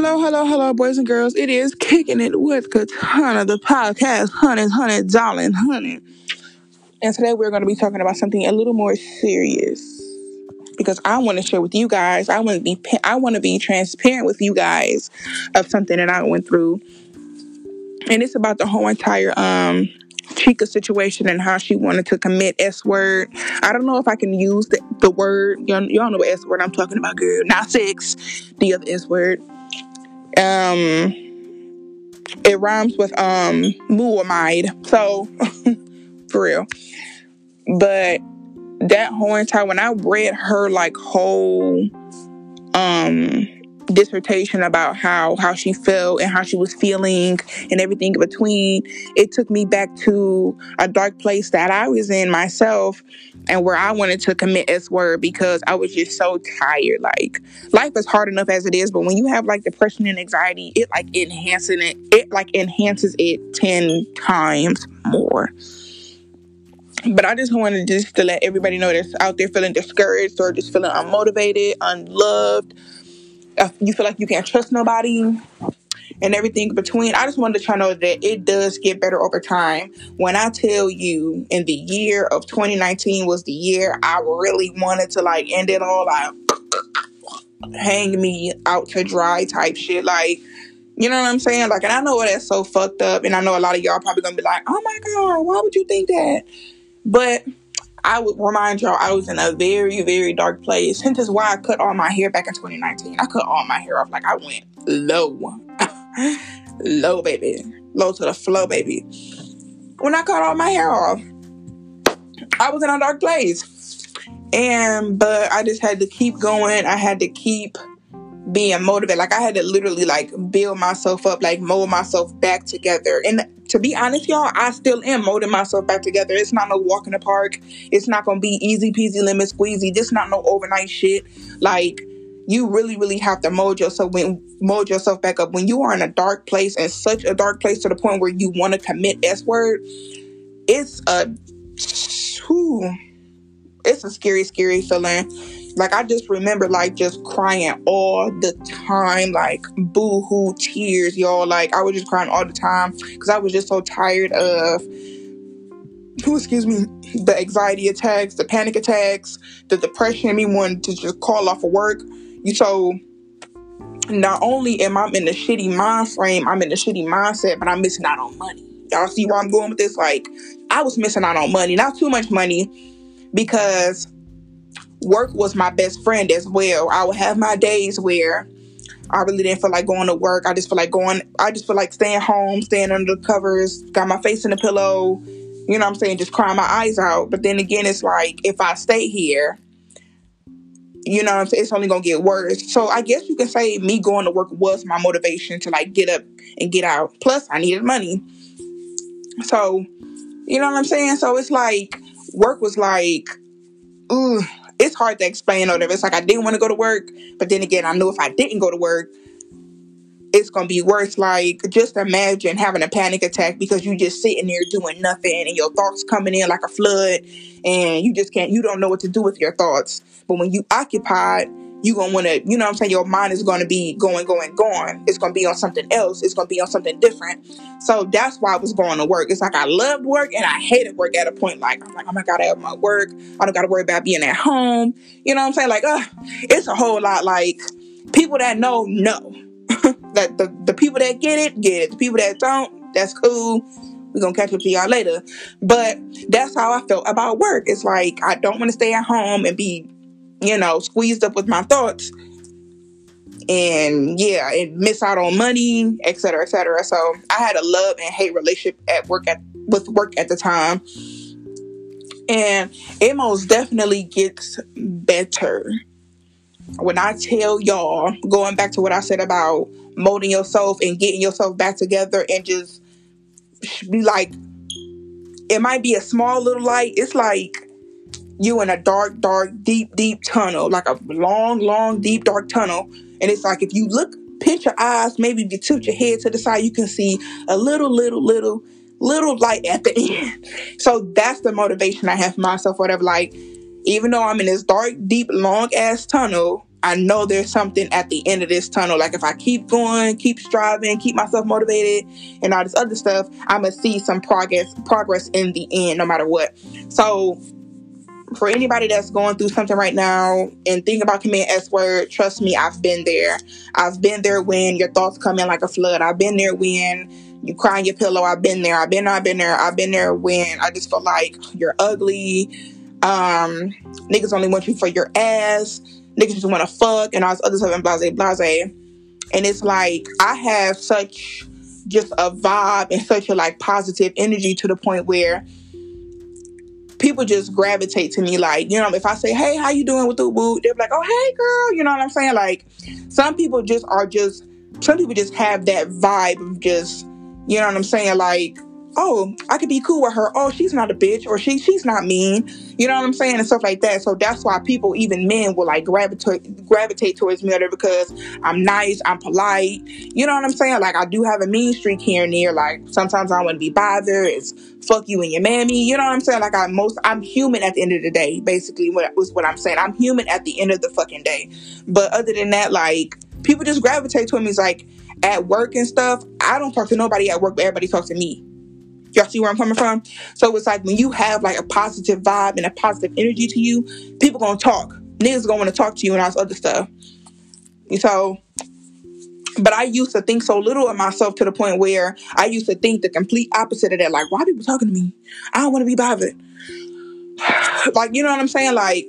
Hello, hello, hello, boys and girls. It is kicking it with Katana, the podcast, honey, honey, darling, honey. And today we're going to be talking about something a little more serious because I want to share with you guys. I want to be, I want to be transparent with you guys of something that I went through, and it's about the whole entire um Chica situation and how she wanted to commit S word. I don't know if I can use the, the word. Y'all, y'all know what S word I'm talking about, girl. Not sex, the other S word. Um, it rhymes with um muamide. So for real. But that whole entire when I read her like whole um dissertation about how how she felt and how she was feeling and everything in between it took me back to a dark place that i was in myself and where i wanted to commit s word because i was just so tired. Like life is hard enough as it is but when you have like depression and anxiety it like enhancing it it like enhances it 10 times more. But I just wanted just to let everybody know that's out there feeling discouraged or just feeling unmotivated, unloved, Uh, you feel like you can't trust nobody and everything between. I just wanted to try to know that it does get better over time. When I tell you in the year of 2019 was the year I really wanted to like end it all, like hang me out to dry type shit. Like, you know what I'm saying? Like, and I know that's so fucked up, and I know a lot of y'all probably gonna be like, oh my God, why would you think that? But I would remind y'all I was in a very, very dark place. Hence is why I cut all my hair back in 2019. I cut all my hair off. Like I went low. low, baby. Low to the flow, baby. When I cut all my hair off, I was in a dark place. And but I just had to keep going. I had to keep being motivated. Like I had to literally like build myself up, like mold myself back together. And to be honest, y'all, I still am molding myself back together. It's not no walk in the park. It's not gonna be easy peasy lemon squeezy. This not no overnight shit. Like you really, really have to mold yourself when mold yourself back up. When you are in a dark place and such a dark place to the point where you want to commit S word, it's a whew, it's a scary, scary feeling like I just remember like just crying all the time, like boo hoo tears, y'all. Like I was just crying all the time because I was just so tired of who excuse me, the anxiety attacks, the panic attacks, the depression, me wanting to just call off of work. You so not only am I in the shitty mind frame, I'm in the shitty mindset, but I'm missing out on money. Y'all see where I'm going with this? Like, I was missing out on money, not too much money, because work was my best friend as well. I would have my days where I really didn't feel like going to work. I just feel like going, I just feel like staying home, staying under the covers, got my face in the pillow, you know what I'm saying, just crying my eyes out. But then again, it's like if I stay here, you know what I'm saying, it's only gonna get worse. So I guess you can say me going to work was my motivation to like get up and get out. Plus, I needed money. So, you know what I'm saying? So it's like work was like, ooh, it's hard to explain or whatever. It's like I didn't want to go to work, but then again, I knew if I didn't go to work, it's gonna be worse. Like just imagine having a panic attack because you just sitting there doing nothing and your thoughts coming in like a flood and you just can't you don't know what to do with your thoughts. But when you occupied, you gonna wanna, you know what I'm saying, your mind is gonna be going, going, going. It's gonna be on something else. It's gonna be on something different. So that's why I was going to work. It's like I loved work and I hated work at a point. Like I'm like, oh my god, I have my work. I don't gotta worry about being at home. You know what I'm saying? Like, uh, it's a whole lot like people that know know. that the, the people that get it, get it. The people that don't, that's cool. We're gonna catch up to y'all later. But that's how I felt about work. It's like I don't want to stay at home and be you know, squeezed up with my thoughts and yeah, and miss out on money, etc., etc. So I had a love and hate relationship at work at with work at the time. And it most definitely gets better. When I tell y'all, going back to what I said about molding yourself and getting yourself back together and just be like, it might be a small little light. It's like you in a dark, dark, deep, deep tunnel, like a long, long, deep, dark tunnel. And it's like if you look, pinch your eyes, maybe if you tilt your head to the side, you can see a little, little, little, little light at the end. So that's the motivation I have for myself, whatever. Like, even though I'm in this dark, deep, long ass tunnel, I know there's something at the end of this tunnel. Like if I keep going, keep striving, keep myself motivated, and all this other stuff, I'm gonna see some progress progress in the end, no matter what. So for anybody that's going through something right now and think about committing S word, trust me, I've been there. I've been there when your thoughts come in like a flood. I've been there when you cry in your pillow. I've been there. I've been I've been there. I've been there when I just feel like you're ugly. Um, niggas only want you for your ass. Niggas just want to fuck and all this other stuff and blase blase. And it's like I have such just a vibe and such a like positive energy to the point where people just gravitate to me like you know if i say hey how you doing with the woo? they're like oh hey girl you know what i'm saying? Like some people just are just some people just have that vibe of just you know what i'm saying? Like oh, I could be cool with her. Oh, she's not a bitch, or she she's not mean. You know what I'm saying, and stuff like that. So that's why people, even men, will like gravitate gravitate towards me because I'm nice, I'm polite. You know what I'm saying? Like I do have a mean streak here and there. Like sometimes I to be bothered. It's fuck you and your mammy. You know what I'm saying? Like I most I'm human at the end of the day. Basically, what was what I'm saying. I'm human at the end of the fucking day. But other than that, like people just gravitate to me. It's like at work and stuff. I don't talk to nobody at work, but everybody talks to me. Y'all see where I'm coming from? So it's like when you have like a positive vibe and a positive energy to you, people gonna talk. Niggas gonna want to talk to you and all this other stuff. So, but I used to think so little of myself to the point where I used to think the complete opposite of that. Like, why people talking to me? I don't want to be bothered. like, you know what I'm saying? Like,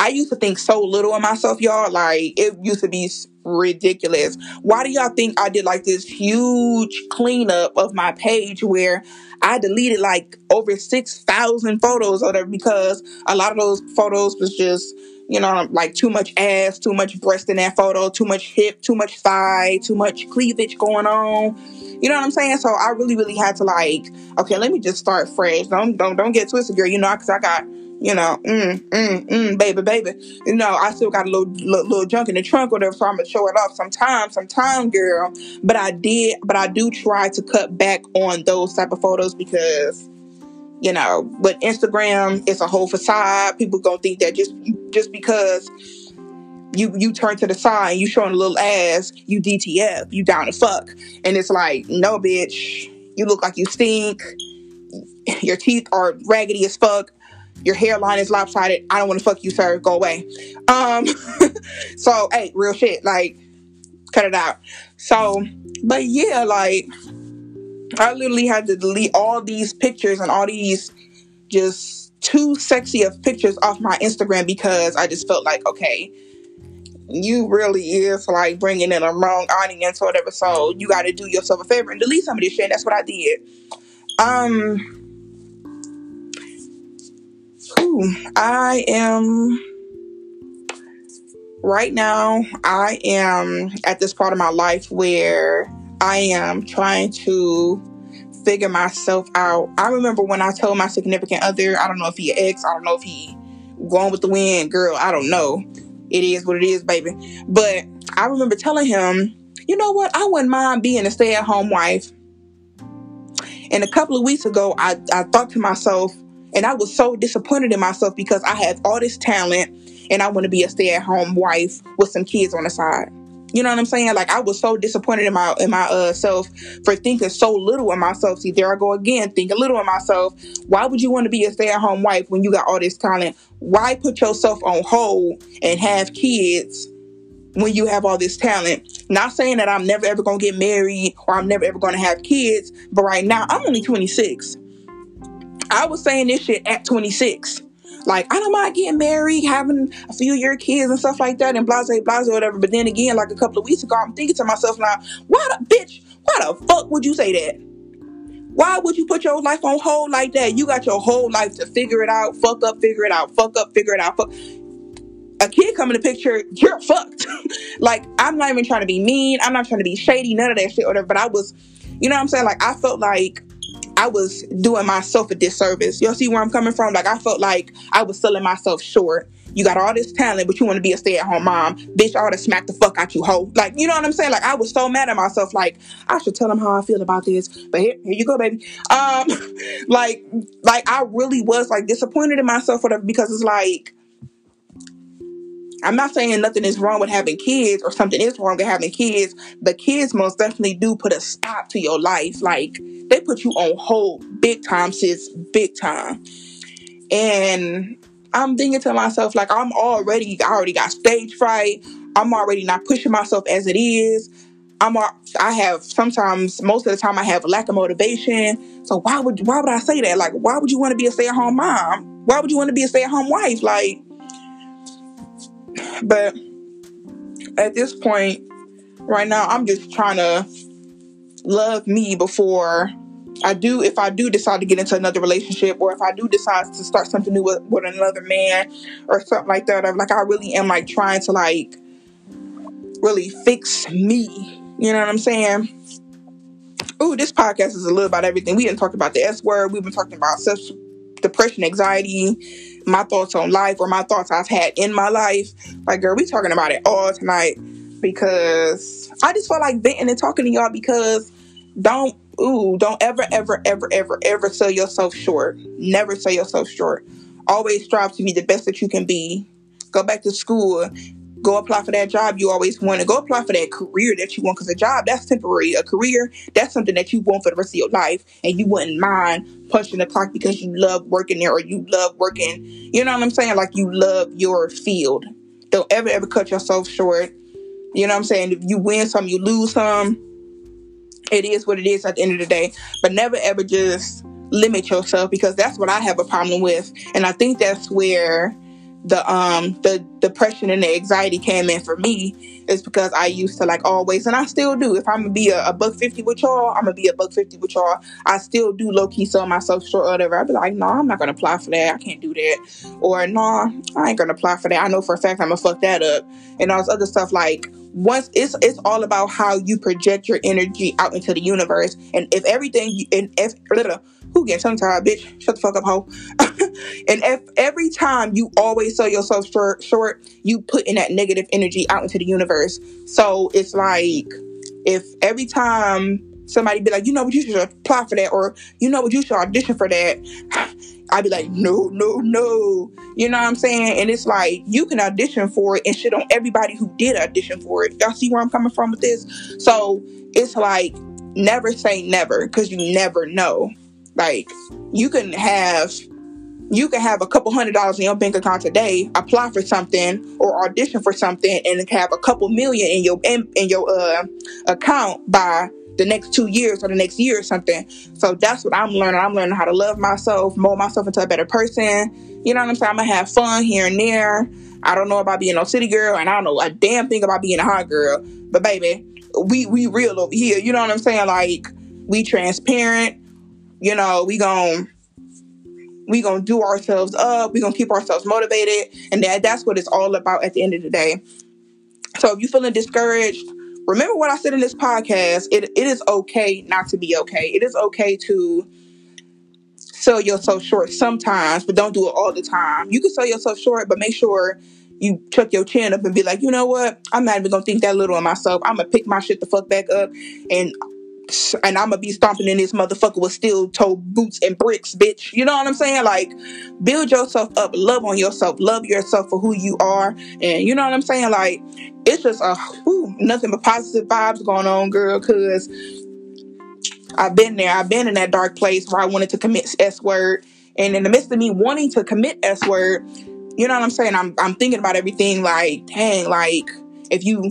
I used to think so little of myself, y'all. Like, it used to be ridiculous. Why do y'all think I did like this huge cleanup of my page where I deleted like over 6,000 photos or whatever because a lot of those photos was just, you know, like too much ass, too much breast in that photo, too much hip, too much thigh, too much cleavage going on. You know what I'm saying? So I really, really had to like, okay, let me just start fresh. Don't, don't, don't get twisted, girl. You know, because I got you know, mm, mm, mm, baby, baby. You know, I still got a little, little, little junk in the trunk or whatever, so I'm gonna show it off sometime, sometime, girl. But I did, but I do try to cut back on those type of photos because, you know, with Instagram, it's a whole facade. People gonna think that just just because you you turn to the side, you showing a little ass, you DTF, you down to fuck, and it's like, no, bitch, you look like you stink. Your teeth are raggedy as fuck your hairline is lopsided. I don't want to fuck you, sir. Go away. Um, so hey, real shit. Like, cut it out. So, but yeah, like, I literally had to delete all these pictures and all these just too sexy of pictures off my Instagram because I just felt like, okay, you really is like bringing in a wrong audience or whatever. So you got to do yourself a favor and delete some of this shit. And that's what I did. Um, Ooh, I am right now. I am at this part of my life where I am trying to figure myself out. I remember when I told my significant other, I don't know if he ex, I don't know if he going with the wind, girl, I don't know. It is what it is, baby. But I remember telling him, you know what, I wouldn't mind being a stay at home wife. And a couple of weeks ago, I, I thought to myself, and I was so disappointed in myself because I have all this talent and I want to be a stay at home wife with some kids on the side. You know what I'm saying? Like I was so disappointed in my in my uh, self for thinking so little of myself. See, there I go again, thinking a little of myself. Why would you want to be a stay at home wife when you got all this talent? Why put yourself on hold and have kids when you have all this talent? Not saying that I'm never ever gonna get married or I'm never ever gonna have kids, but right now I'm only 26. I was saying this shit at 26. Like, I don't mind getting married, having a few year kids and stuff like that, and blah, blah, whatever. But then again, like a couple of weeks ago, I'm thinking to myself now, why the bitch, why the fuck would you say that? Why would you put your life on hold like that? You got your whole life to figure it out, fuck up, figure it out, fuck up, figure it out. Fuck. A kid come in the picture, you're fucked. like, I'm not even trying to be mean. I'm not trying to be shady, none of that shit, whatever. But I was, you know what I'm saying? Like, I felt like I was doing myself a disservice. Y'all see where I'm coming from? Like I felt like I was selling myself short. You got all this talent, but you want to be a stay-at-home mom. Bitch, I ought to smack the fuck out you, hoe. Like, you know what I'm saying? Like, I was so mad at myself. Like, I should tell them how I feel about this. But here, here you go, baby. Um, like, like I really was like disappointed in myself for the, because it's like I'm not saying nothing is wrong with having kids or something is wrong with having kids, but kids most definitely do put a stop to your life. Like they put you on hold big time, sis, big time. And I'm thinking to myself, like, I'm already, I already got stage fright. I'm already not pushing myself as it is. I'm, I have sometimes, most of the time, I have a lack of motivation. So why would, why would I say that? Like, why would you want to be a stay at home mom? Why would you want to be a stay at home wife? Like, but at this point, right now, I'm just trying to love me before I do, if I do decide to get into another relationship, or if I do decide to start something new with, with another man, or something like that, I'm like I really am like trying to like really fix me. You know what I'm saying? Ooh, this podcast is a little about everything. We didn't talk about the S word. We've been talking about self depression, anxiety, my thoughts on life, or my thoughts I've had in my life. Like, girl, we talking about it all tonight because I just felt like venting and talking to y'all because don't ooh, don't ever, ever, ever, ever, ever sell yourself short. Never sell yourself short. Always strive to be the best that you can be. Go back to school. Go apply for that job you always want to go apply for that career that you want because a job that's temporary. A career that's something that you want for the rest of your life, and you wouldn't mind punching the clock because you love working there or you love working. You know what I'm saying? Like you love your field. Don't ever ever cut yourself short. You know what I'm saying? If you win some, you lose some it is what it is at the end of the day. But never ever just limit yourself because that's what I have a problem with. And I think that's where the um the depression and the anxiety came in for me is because I used to like always and I still do. If I'm gonna be a, a buck fifty with y'all, I'm gonna be a buck fifty with y'all. I still do low key sell myself short or whatever. I'd be like, no, nah, I'm not gonna apply for that. I can't do that. Or no, nah, I ain't gonna apply for that. I know for a fact I'm gonna fuck that up. And all this other stuff like once it's it's all about how you project your energy out into the universe. And if everything you, and if little who gets tongue tied, bitch, shut the fuck up, hoe. and if every time you always sell yourself short, short, you put in that negative energy out into the universe. So it's like if every time somebody be like, you know what, you should apply for that, or you know what, you should audition for that. I'd be like, no, no, no. You know what I'm saying? And it's like you can audition for it and shit on everybody who did audition for it. Y'all see where I'm coming from with this? So it's like never say never because you never know. Like you can have you can have a couple hundred dollars in your bank account today, apply for something or audition for something, and have a couple million in your in, in your uh, account by the next two years or the next year or something. So that's what I'm learning. I'm learning how to love myself, mold myself into a better person. You know what I'm saying? I'm gonna have fun here and there. I don't know about being no city girl, and I don't know a damn thing about being a hot girl. But baby, we we real over here. You know what I'm saying? Like we transparent. You know we gon' we gonna do ourselves up. We gonna keep ourselves motivated, and that that's what it's all about at the end of the day. So if you're feeling discouraged, remember what I said in this podcast. It, it is okay not to be okay. It is okay to sell yourself short sometimes, but don't do it all the time. You can sell yourself short, but make sure you chuck your chin up and be like, you know what? I'm not even gonna think that little of myself. I'm gonna pick my shit the fuck back up and and I'm gonna be stomping in this motherfucker with steel toe boots and bricks, bitch. You know what I'm saying? Like, build yourself up, love on yourself, love yourself for who you are, and you know what I'm saying? Like, it's just a whew, nothing but positive vibes going on, girl. Cause I've been there. I've been in that dark place where I wanted to commit S word, and in the midst of me wanting to commit S word, you know what I'm saying? I'm I'm thinking about everything. Like, dang, like if you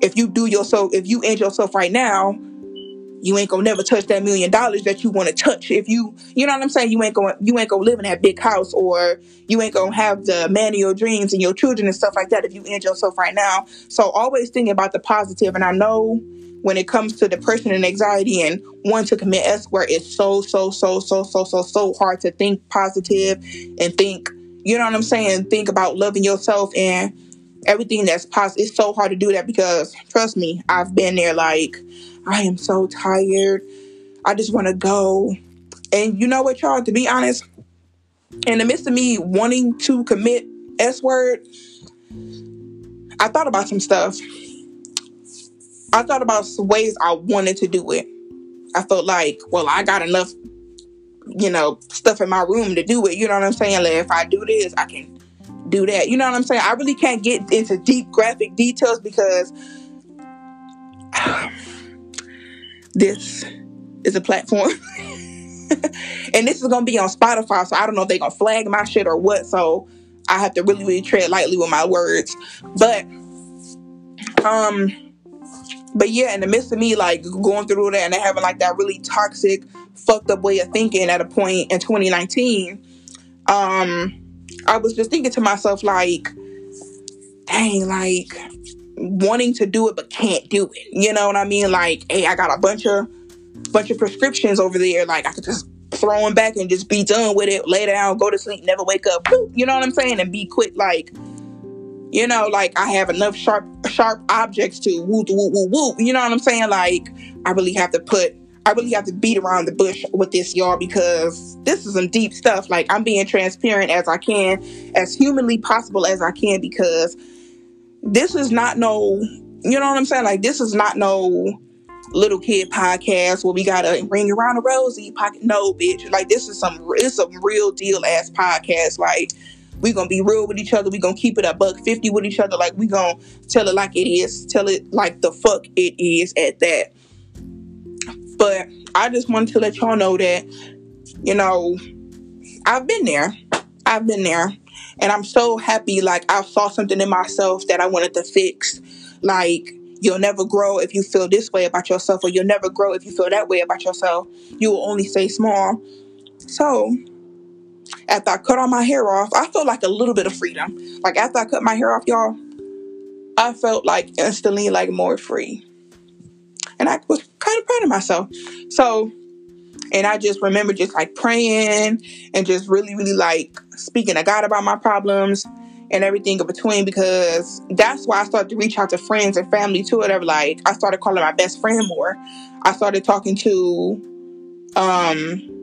if you do yourself, if you end yourself right now, you ain't gonna never touch that million dollars that you want to touch. If you, you know what I'm saying, you ain't gonna, you ain't gonna live in that big house, or you ain't gonna have the man of your dreams and your children and stuff like that. If you end yourself right now, so always thinking about the positive. And I know when it comes to depression and anxiety and wanting to commit S where it's so, so, so, so, so, so, so hard to think positive and think, you know what I'm saying, think about loving yourself and everything that's positive. It's so hard to do that because trust me, I've been there. Like I am so tired. I just want to go. And you know what, y'all? To be honest, in the midst of me wanting to commit S word, I thought about some stuff. I thought about ways I wanted to do it. I felt like, well, I got enough, you know, stuff in my room to do it. You know what I'm saying? Like, if I do this, I can do that. You know what I'm saying? I really can't get into deep graphic details because this is a platform. and this is gonna be on Spotify, so I don't know if they're gonna flag my shit or what. So I have to really, really tread lightly with my words. But um but yeah, in the midst of me like going through that and having like that really toxic, fucked up way of thinking at a point in 2019, um, I was just thinking to myself like, dang, like wanting to do it but can't do it. You know what I mean? Like, hey, I got a bunch of bunch of prescriptions over there. Like I could just throw them back and just be done with it, lay down, go to sleep, never wake up. You know what I'm saying? And be quit like you know, like I have enough sharp sharp objects to woo woo woo woo. You know what I'm saying? Like I really have to put I really have to beat around the bush with this, y'all, because this is some deep stuff. Like I'm being transparent as I can, as humanly possible as I can, because this is not no, you know what I'm saying? Like this is not no little kid podcast where we gotta ring around a rosy pocket. No, bitch. Like this is some it's a real deal ass podcast. Like we gonna be real with each other. We gonna keep it a buck fifty with each other. Like we gonna tell it like it is. Tell it like the fuck it is at that. But I just wanted to let y'all know that, you know, I've been there. I've been there. And I'm so happy, like, I saw something in myself that I wanted to fix. Like, you'll never grow if you feel this way about yourself, or you'll never grow if you feel that way about yourself. You will only stay small. So, after I cut all my hair off, I felt like a little bit of freedom. Like, after I cut my hair off, y'all, I felt like instantly like more free. And I was kind of proud of myself. So, and I just remember just like praying and just really, really like speaking to God about my problems and everything in between because that's why I started to reach out to friends and family too. Whatever, like I started calling my best friend more. I started talking to, um,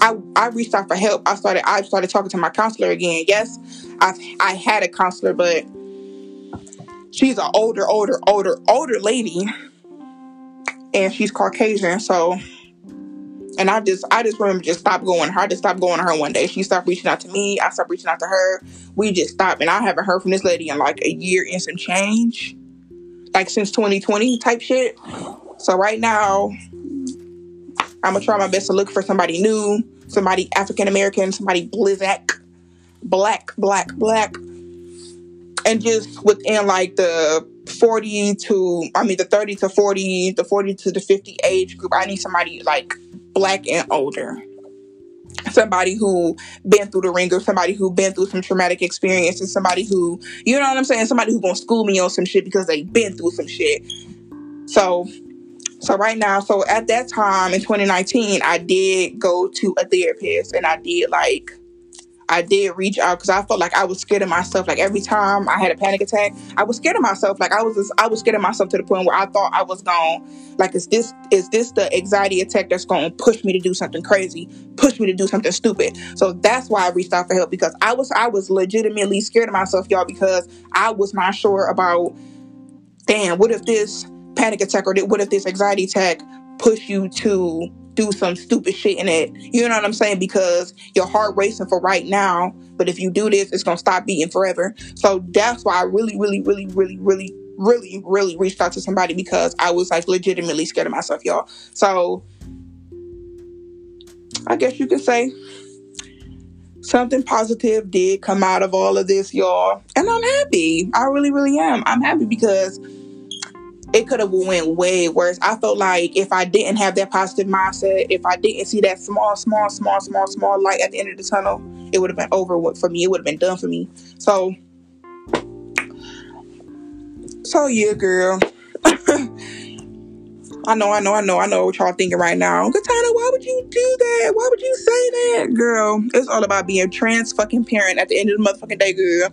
I I reached out for help. I started I started talking to my counselor again. Yes, I I had a counselor, but she's an older, older, older, older lady, and she's Caucasian. So and I just I just remember just stopped going. Her. I just stopped going to her one day. She stopped reaching out to me. I stopped reaching out to her. We just stopped, and I haven't heard from this lady in like a year and some change, like since 2020 type shit. So right now, I'm gonna try my best to look for somebody new, somebody African American, somebody blizzack, black, black, black, and just within like the 40 to I mean the 30 to 40, the 40 to the 50 age group. I need somebody like black and older somebody who been through the ringer, somebody who been through some traumatic experiences, somebody who, you know what I'm saying, somebody who gonna school me on some shit because they been through some shit. So, so right now, so at that time in 2019, I did go to a therapist and I did like I did reach out because I felt like I was scared of myself. Like every time I had a panic attack, I was scared of myself. Like I was, just, I was scared of myself to the point where I thought I was going. Like, is this, is this the anxiety attack that's going to push me to do something crazy, push me to do something stupid? So that's why I reached out for help because I was, I was legitimately scared of myself, y'all, because I was not sure about. Damn, what if this panic attack or what if this anxiety attack push you to do some stupid shit in it. You know what I'm saying? Because your heart racing for right now, but if you do this, it's gonna stop beating forever. So that's why I really, really, really, really, really, really, really reached out to somebody because I was like legitimately scared of myself, y'all. So I guess you could say something positive did come out of all of this, y'all. And I'm happy. I really, really am. I'm happy because it could have went way worse. I felt like if I didn't have that positive mindset, if I didn't see that small, small, small, small, small light at the end of the tunnel, it would have been over for me. It would have been done for me. So, so yeah, girl. I know, I know, I know, I know what y'all thinking right now. Katana, why would you do that? Why would you say that? Girl, it's all about being trans fucking parent at the end of the motherfucking day, girl.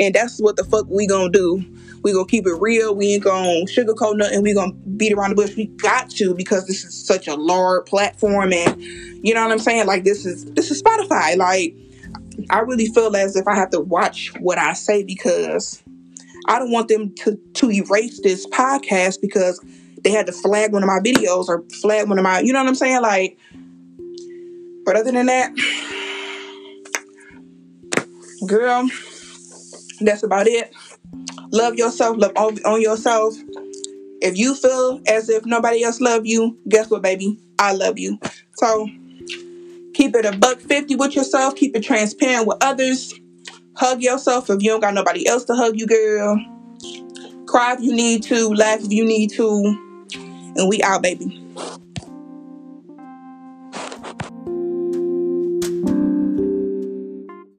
And that's what the fuck we gonna do. We gonna keep it real. We ain't gonna sugarcoat nothing. We gonna beat around the bush. We got to because this is such a large platform, and you know what I'm saying. Like this is this is Spotify. Like I really feel as if I have to watch what I say because I don't want them to to erase this podcast because they had to flag one of my videos or flag one of my. You know what I'm saying? Like, but other than that Girl, that's about it. Love yourself, love on, yourself. If you feel as if nobody else love you, guess what, baby? I love you. So keep it a buck fifty with yourself. Keep it transparent with others. Hug yourself if you don't got nobody else to hug you, girl. Cry if you need to. Laugh if you need to. And we out, baby.